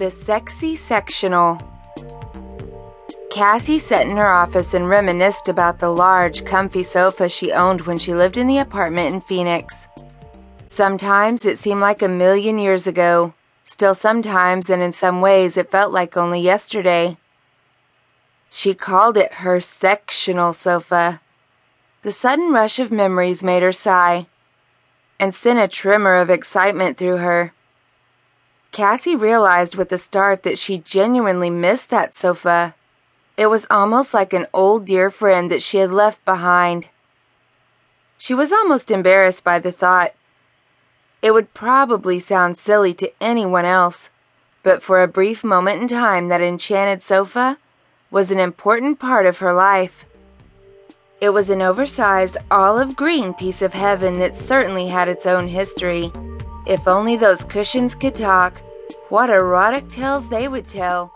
The Sexy Sectional. Cassie sat in her office and reminisced about the large, comfy sofa she owned when she lived in the apartment in Phoenix. Sometimes it seemed like a million years ago. Still, sometimes and in some ways, it felt like only yesterday. She called it her sectional sofa. The sudden rush of memories made her sigh and sent a tremor of excitement through her. Cassie realized with a start that she genuinely missed that sofa. It was almost like an old dear friend that she had left behind. She was almost embarrassed by the thought. It would probably sound silly to anyone else, but for a brief moment in time, that enchanted sofa was an important part of her life. It was an oversized olive green piece of heaven that certainly had its own history. If only those cushions could talk, what erotic tales they would tell.